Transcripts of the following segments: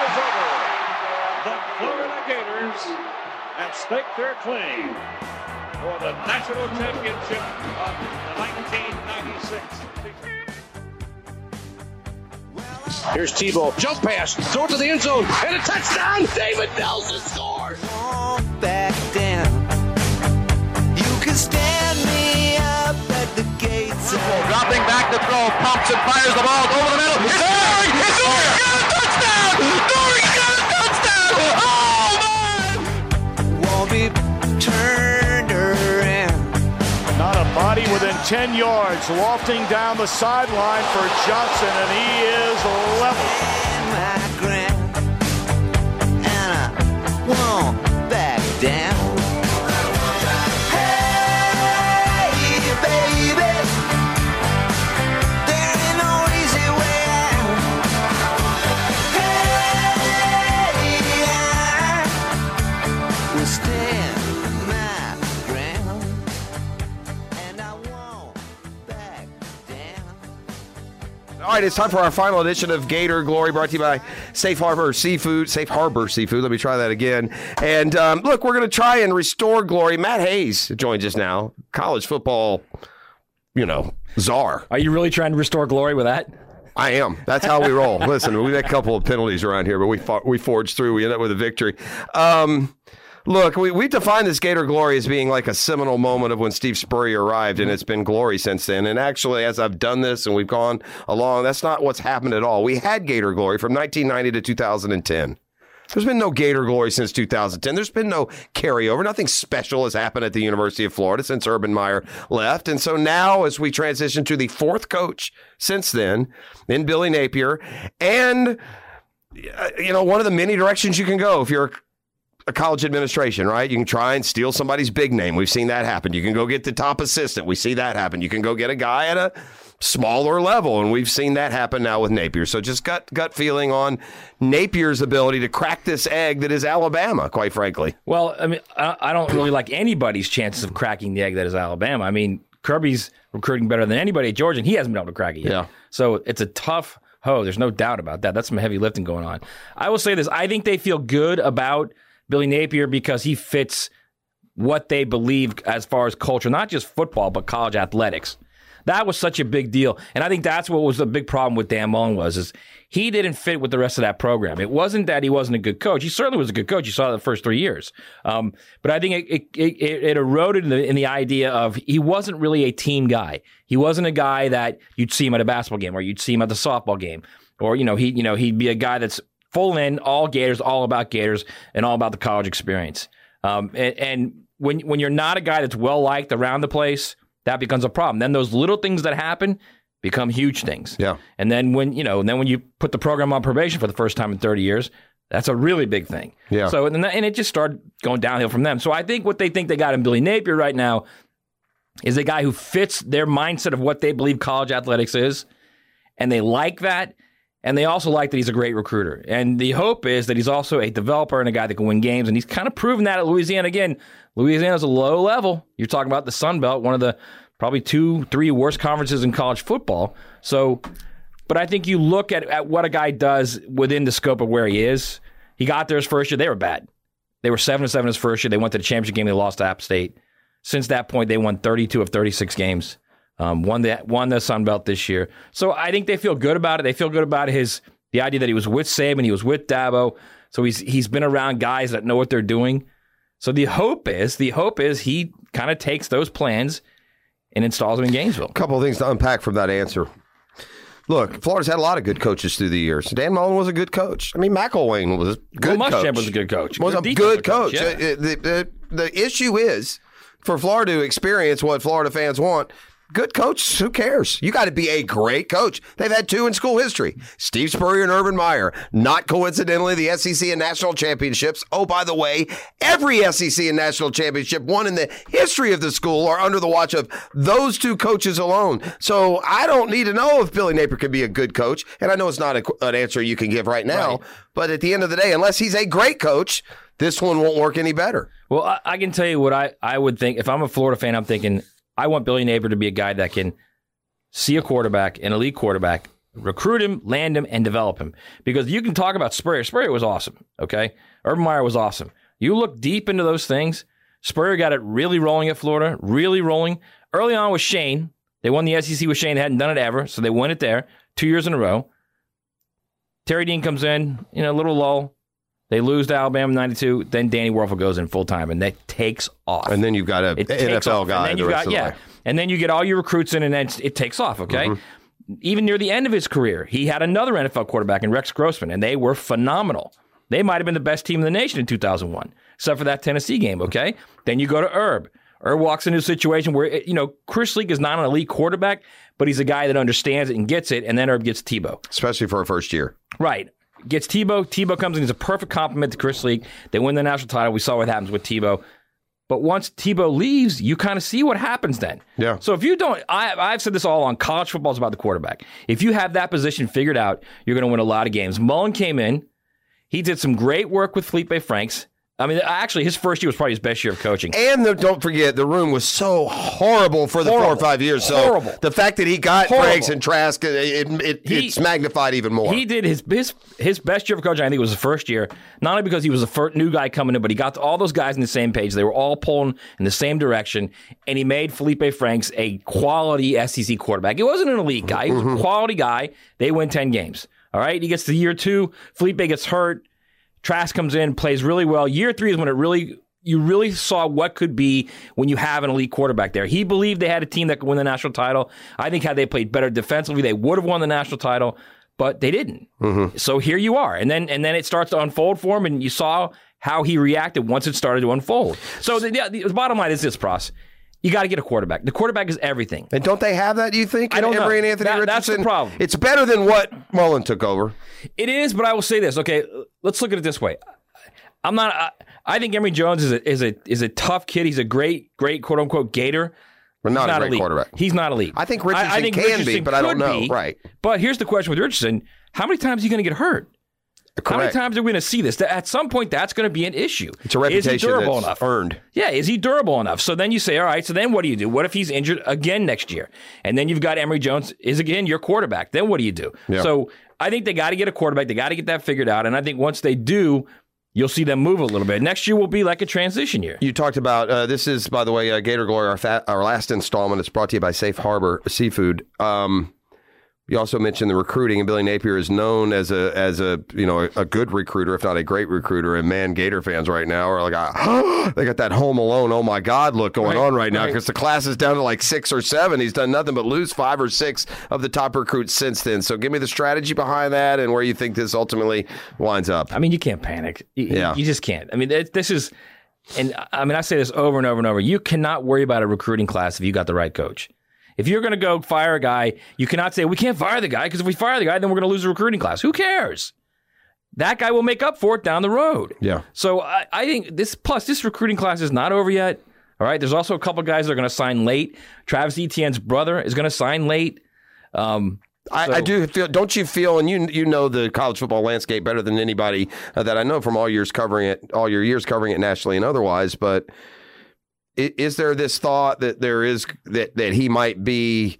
is over. The Florida Gators have staked their claim for the national championship of 1996. Here's Tebow. Jump pass. Throw it to the end zone. And a touchdown. David Nelson scores. Back down. You can stand me up at the gates. Dropping back to throw. Pumps and fires the ball over the middle. 10 yards, lofting down the sideline for Johnson, and he is level. All right, it's time for our final edition of Gator Glory, brought to you by Safe Harbor Seafood. Safe Harbor Seafood. Let me try that again. And um, look, we're going to try and restore glory. Matt Hayes joins us now, college football, you know, czar. Are you really trying to restore glory with that? I am. That's how we roll. Listen, we had a couple of penalties around here, but we fought, we forged through. We end up with a victory. Um, look, we, we define this Gator glory as being like a seminal moment of when Steve Spurrier arrived, and it's been glory since then. And actually, as I've done this and we've gone along, that's not what's happened at all. We had Gator glory from 1990 to 2010. There's been no Gator glory since 2010. There's been no carryover. Nothing special has happened at the University of Florida since Urban Meyer left. And so now, as we transition to the fourth coach since then, in Billy Napier, and uh, you know, one of the many directions you can go if you're a a college administration, right? You can try and steal somebody's big name. We've seen that happen. You can go get the top assistant. We see that happen. You can go get a guy at a smaller level, and we've seen that happen now with Napier. So just gut gut feeling on Napier's ability to crack this egg that is Alabama, quite frankly. Well, I mean, I, I don't really like anybody's chances of cracking the egg that is Alabama. I mean, Kirby's recruiting better than anybody at Georgia, and he hasn't been able to crack it yet. Yeah. So it's a tough hoe. There's no doubt about that. That's some heavy lifting going on. I will say this: I think they feel good about Billy Napier because he fits what they believe as far as culture, not just football, but college athletics. That was such a big deal, and I think that's what was the big problem with Dan Mullen was is he didn't fit with the rest of that program. It wasn't that he wasn't a good coach; he certainly was a good coach. You saw that the first three years, um, but I think it it, it, it eroded in the, in the idea of he wasn't really a team guy. He wasn't a guy that you'd see him at a basketball game or you'd see him at the softball game, or you know he you know he'd be a guy that's full in all Gators, all about Gators, and all about the college experience. Um, and, and when when you're not a guy that's well liked around the place, that becomes a problem. Then those little things that happen become huge things. Yeah. And then when you know, and then when you put the program on probation for the first time in 30 years, that's a really big thing. Yeah. So and, that, and it just started going downhill from them. So I think what they think they got in Billy Napier right now is a guy who fits their mindset of what they believe college athletics is, and they like that. And they also like that he's a great recruiter. And the hope is that he's also a developer and a guy that can win games. And he's kind of proven that at Louisiana. Again, Louisiana's a low level. You're talking about the Sun Belt, one of the probably two, three worst conferences in college football. So, but I think you look at, at what a guy does within the scope of where he is. He got there his first year. They were bad. They were 7 7 his first year. They went to the championship game. They lost to App State. Since that point, they won 32 of 36 games. Um, won the won the Sun Belt this year, so I think they feel good about it. They feel good about his the idea that he was with Saban, he was with Dabo, so he's he's been around guys that know what they're doing. So the hope is the hope is he kind of takes those plans and installs them in Gainesville. A couple of things to unpack from that answer. Look, Florida's had a lot of good coaches through the years. Dan Mullen was a good coach. I mean, McElwain was a good Will coach. Was a good coach. Was a Good good coach. coach, yeah. Uh, The, the, the issue is for Florida to experience what Florida fans want. Good coach, who cares? You got to be a great coach. They've had two in school history Steve Spurrier and Urban Meyer. Not coincidentally, the SEC and national championships. Oh, by the way, every SEC and national championship won in the history of the school are under the watch of those two coaches alone. So I don't need to know if Billy Napier can be a good coach. And I know it's not a, an answer you can give right now, Right. but at the end of the day, unless he's a great coach, this one won't work any better. Well, I, I can tell you what I, I would think. If I'm a Florida fan, I'm thinking I want Billy Napier to be a guy that can see a quarterback, an elite quarterback, Recruit him, land him, and develop him. Because you can talk about Spurrier. Spurrier was awesome. Okay. Urban Meyer was awesome. You look deep into those things. Spurrier got it really rolling at Florida, really rolling. Early on with Shane, they won the SEC with Shane. They hadn't done it ever, so they won it there two years in a row. Terry Dean comes in, you know, a little lull. They lose to Alabama 92. Then Danny Wuerffel goes in full time, and that takes off. And then you've got a It NFL guy. And then the you rest got of yeah, way. and then you get all your recruits in, and then it takes off. Okay. Mm-hmm. Even near the end of his career, he had another NFL quarterback in Rex Grossman, and they were phenomenal. They might have been the best team in the nation in 2001, except for that Tennessee game. Okay. Then you go to Herb. Herb walks into a situation where you know Chris Leak is not an elite quarterback, but he's a guy that understands it and gets it. And then Herb gets Tebow. especially for a first year. Right. Gets Tebow. Tebow comes in. He's a perfect complement to Chris Leak. They win the national title. We saw what happens with Tebow. But once Tebow leaves, you kind of see what happens then. Yeah. So if you don't, I, I've said this all on college football is about the quarterback. If you have that position figured out, you're going to win a lot of games. Mullen came in. He did some great work with Felipe Franks. I mean, actually, his first year was probably his best year of coaching. And the, don't forget, the room was so horrible for the four or five years. So Horrible. the fact that he got Horrible. Franks and Trask, it, it, it- He- it's magnified even more. He did his his his best year of coaching. I think it was the first year, not only because he was the first new guy coming in, but he got all those guys on the same page. They were all pulling in the same direction, and he made Felipe Franks a quality SEC quarterback. He wasn't an elite guy; he was a mm-hmm. quality guy. They win ten games. All right, he gets to year two. Felipe gets hurt. Trask comes in, plays really well. Year three is when it really you really saw what could be when you have an elite quarterback there. He believed they had a team that could win the national title. I think had they played better defensively, they would have won the national title, but they didn't. Mm-hmm. So here you are, and then and then it starts to unfold for him, and you saw how he reacted once it started to unfold. So the, the, the bottom line is this, Pross. You got to get a quarterback. The quarterback is everything. and don't they have that? Do you think? I don't know. And Anthony That- that's the problem. It's better than what Mullen took over. It is, but I will say this. Okay, let's look at it this way. I'm not. I, I think Emory Jones is a is a is a tough kid. He's a great great quote unquote Gator. But not He's a great elite. quarterback. He's not elite. I think Richardson can be, but I don't know. be. Right. But here's the question with Richardson: How many times are you going to get hurt? How many times are we going to see this? At some point, that's going to be an issue. It's a reputation Is he durable that's enough? earned. Yeah, is he durable enough? So then you say, all right, so then what do you do? What if he's injured again next year? And then you've got Emory Jones is again your quarterback. Then what do you do? Yeah. So I think they got to get a quarterback. They got to get that figured out. And I think once they do, you'll see them move a little bit. Next year will be like a transition year. You talked about uh, this is, by the way, uh, Gator Glory, our, our last installment. It's brought to you by Safe Harbor Seafood. Um, you also mentioned the recruiting, and Billy Napier is known as a as a you know a, a good recruiter, if not a great recruiter. And man, Gator fans right now are like, ah, they got that Home Alone, oh my God, look going Right, on right now right. because the class is down to like six or seven. He's done nothing but lose five or six of the top recruits since then. So give me the strategy behind that and where you think this ultimately winds up. I mean, you can't panic. You, Yeah. you just can't. I mean, this is, and I mean, I say this over and over and over. You cannot worry about a recruiting class if you got the right coach. If you're going to go fire a guy, you cannot say we can't fire the guy because if we fire the guy, then we're going to lose the recruiting class. Who cares? That guy will make up for it down the road. Yeah. So I, I think this plus this recruiting class is not over yet. All right. There's also a couple guys that are going to sign late. Travis Etienne's brother is going to sign late. Um, I, I do feel. Don't you feel? And you you know the college football landscape better than anybody uh, that I know from all years covering it, all your years covering it nationally and otherwise. But is there this thought that there is that that he might be,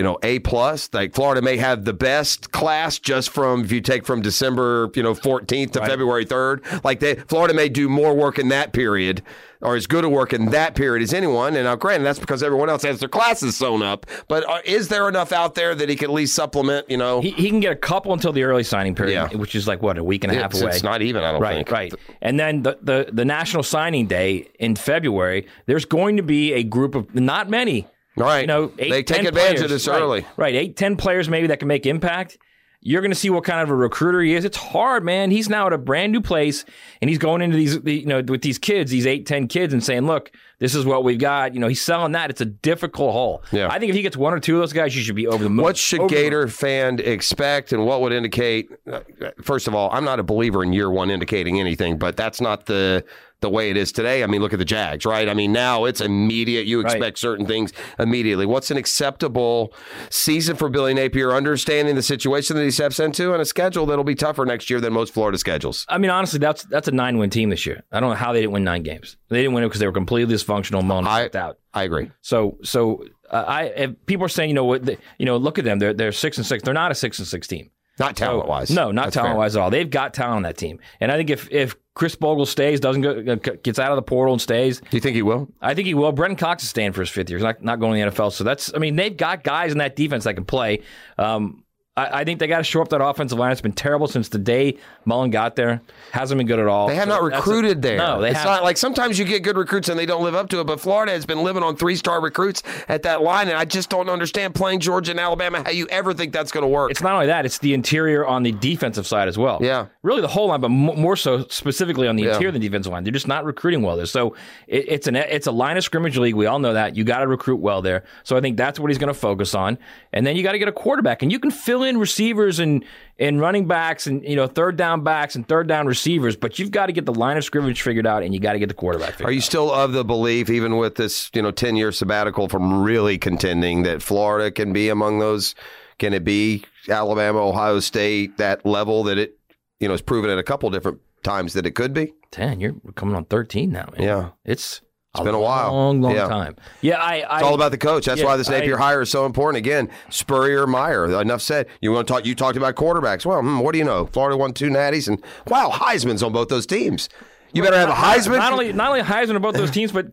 you know, a plus? Like Florida may have the best class just from if you take from December, you know, fourteenth to February third. Like they, Florida may do more work in that period. Or as good a work in that period as anyone, and now granted that's because everyone else has their classes sewn up. But uh, is there enough out there that he can at least supplement? You know, he, he can get a couple until the early signing period, Yeah. which is like what a week and a half it's, away. it's not even. I don't Right, think. right. And then the, the the national signing day in February, there's going to be a group of not many. All right. You know, eight, they take advantage players, of this right, early. Right, eight, ten players maybe that can make impact. You're going to see what kind of a recruiter he is. It's hard, man. He's now at a brand new place, and he's going into these, you know, with these kids, these eight, ten kids, and saying, "Look, this is what we've got." You know, he's selling that. It's a difficult haul. Yeah. I think if he gets one or two of those guys, you should be over the moon. What should Over. Gator fan expect, and what would indicate? uh, First of all, I'm not a believer in year one indicating anything, but that's not the the way it is today. I mean, look at the Jags, right? I mean, now it's immediate. You Right. expect certain things immediately. What's an acceptable season for Billy Napier, understanding the situation that he steps into, and a schedule that'll be tougher next year than most Florida schedules? I mean, honestly, that's that's a nine win team this year. I don't know how they didn't win nine games. They didn't win it because they were completely dysfunctional. Mullen I- out. I agree. So, so uh, I if people are saying, you know what, you know, look at them. They're they're six and six. They're not a six and six team. Not talent wise. No, not talent wise at all. They've got talent on that team, and I think if if Khris Bogle stays, doesn't go, gets out of the portal and stays, Do you think he will? I think he will. Brenton Cox is staying for his fifth year. He's not, not going to the NFL. So that's, I mean, they've got guys in that defense that can play. Um, I, I think they got to shore up that offensive line. It's been terrible since the day Mullen got there. Hasn't been good at all. They have So not that's a- recruited there. No, they it's haven't. not like sometimes you get good recruits and they don't live up to it. But Florida has been living on three star recruits at that line, and I just don't understand playing Georgia and Alabama how you ever think that's going to work. It's not only that; it's the interior on the defensive side as well. Yeah. really the whole line, but mo- more so specifically on the Yeah. interior of the defensive line. They're just not recruiting well there. So it, it's an it's a line of scrimmage league. We all know that. You got to recruit well there. So I think that's what he's going to focus on, and then you got to get a quarterback, and you can fill in receivers and and running backs and you know third down backs and third down receivers, but you've got to get the line of scrimmage figured out, and you got to get the quarterback. Figured Are you out. still of the belief, even with this, you know, ten year sabbatical from really contending, that Florida can be among those? Can it be Alabama, Ohio State, that level that it, you know, has proven at a couple different times that it could be? ten? You're coming on thirteen now, man. Yeah. it's. It's been a while. long, long Yeah. time. Yeah, I. I It's all about the coach. That's yeah, why this Napier I- hire is so important. Again, Spurrier, Meyer. Enough said. You want to talk? You talked about quarterbacks. Well, hmm, what do you know? Florida won two natties, and wow, Heisman's on both those teams. You better have a Heisman. Not only not only Heisman on both those teams, but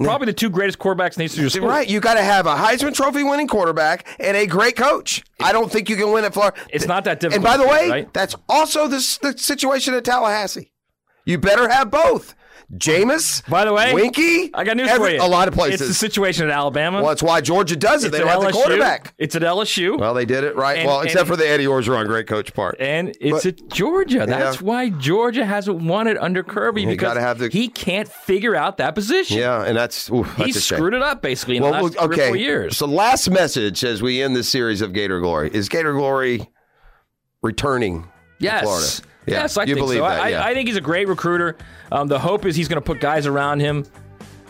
probably the two greatest quarterbacks in the history of school. Right, you got to have a Heisman Trophy winning quarterback and a great coach. I don't think you can win at Florida. It's not that difficult. And by the way, right? that's also the, the situation at Tallahassee. You better have both. Jameis. By the way, Winky. I got news every- for you. A lot of places. It's the situation at Alabama. well, that's why Georgia does it. it's They don't have the quarterback. It's at LSU. Well, they did it right. And- well, except and- for the Eddie Orgeron great coach part. and it's But- at Georgia. That's Yeah. why Georgia hasn't won it under Kirby because have the- he can't figure out that position. yeah, and that's oof, that's shame. screwed it up basically in the last three or four years. So, last message as we end this series of Gator Glory is Gator Glory returning Yes. to Florida. Yeah, Yes, I you think believe so. that. I. I think he's a great recruiter. Um, the hope is he's going to put guys around him,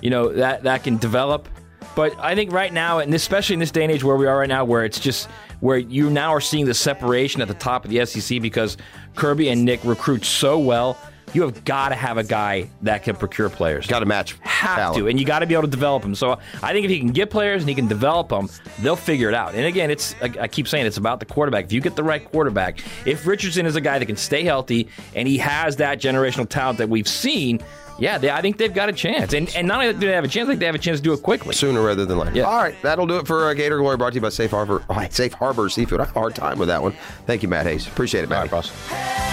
you know, that that can develop. But I think right now, and especially in this day and age where we are right now, where it's just where you now are seeing the separation at the top of the SEC because Kirby and Nick recruit so well. You have got to have a guy that can procure players. Got to match have talent. to, and you got to be able to develop them. So I think if he can get players and he can develop them, they'll figure it out. And again, it's I, keep saying it's about the quarterback. If you get the right quarterback, if Richardson is a guy that can stay healthy and he has that generational talent that we've seen, yeah, they, I think they've got a chance. And and not only do they have a chance, I think they have a chance to do it quickly. sooner rather than later. Yeah. All right, that'll do it for uh, Gator Glory. Brought to you by Safe Harbor. Oh, Safe Harbor Seafood. I have a hard time with that one. Thank you, Matt Hayes. Appreciate it, Matt. All right, boss.